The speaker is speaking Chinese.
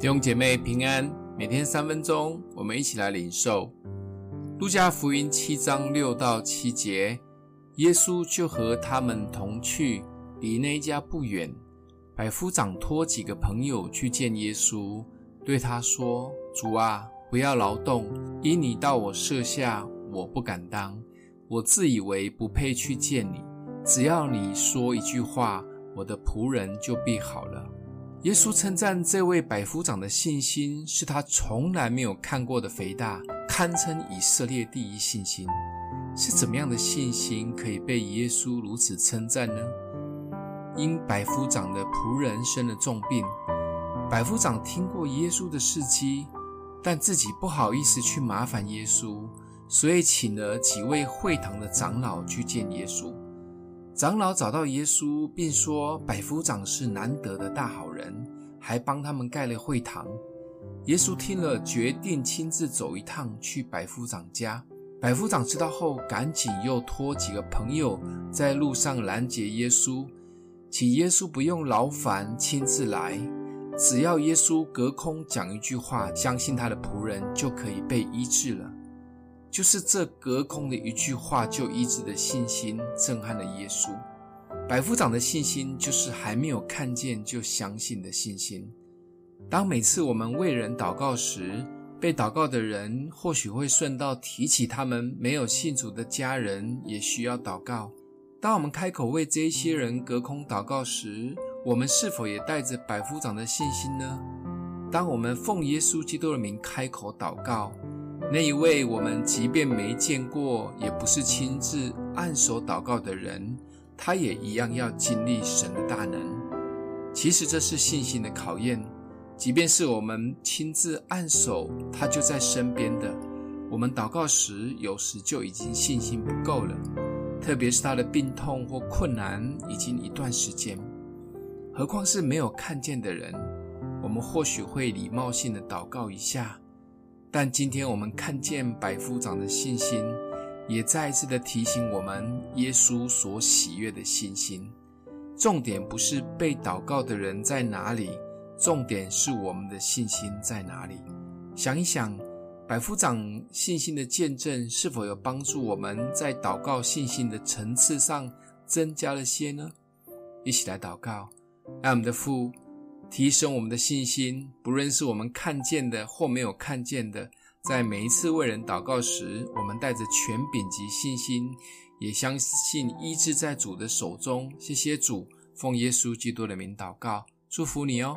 弟兄姐妹平安，每天三分钟，我们一起来领受路加福音七章六到七节。耶稣就和他们同去，离那一家不远。百夫长托几个朋友去见耶稣，对他说：“主啊，不要劳动，因你到我舍下，我不敢当。我自以为不配去见你，只要你说一句话，我的仆人就必好了。”耶稣称赞这位百夫长的信心，是他从来没有看过的肥大，堪称以色列第一信心。是怎么样的信心可以被耶稣如此称赞呢？因百夫长的仆人生了重病，百夫长听过耶稣的事迹，但自己不好意思去麻烦耶稣，所以请了几位会堂的长老去见耶稣。长老找到耶稣，并说百夫长是难得的大好人，还帮他们盖了会堂。耶稣听了，决定亲自走一趟去百夫长家。百夫长知道后，赶紧又托几个朋友在路上拦截耶稣，请耶稣不用劳烦亲自来，只要耶稣隔空讲一句话，相信他的仆人就可以被医治了。就是这隔空的一句话就医治的信心，震撼了耶稣。百夫长的信心，就是还没有看见就相信的信心。当每次我们为人祷告时，被祷告的人或许会顺道提起他们没有信主的家人，也需要祷告。当我们开口为这些人隔空祷告时，我们是否也带着百夫长的信心呢？当我们奉耶稣基督的名开口祷告，那一位我们即便没见过，也不是亲自按手祷告的人，他也一样要经历神的大能。其实这是信心的考验。即便是我们亲自按手，他就在身边的。我们祷告时，有时就已经信心不够了，特别是他的病痛或困难已经一段时间，何况是没有看见的人，我们或许会礼貌性的祷告一下。但今天我们看见百夫长的信心，也再一次的提醒我们，耶稣所喜悦的信心，重点不是被祷告的人在哪里。重点是我们的信心在哪里？想一想，百夫长信心的见证是否有帮助我们在祷告信心的层次上增加了些呢？一起来祷告，爱我们的父，提升我们的信心，不论是我们看见的或没有看见的，在每一次为人祷告时，我们带着全柄及信心，也相信医治在主的手中。谢谢主，奉耶稣基督的名祷告，祝福你哦。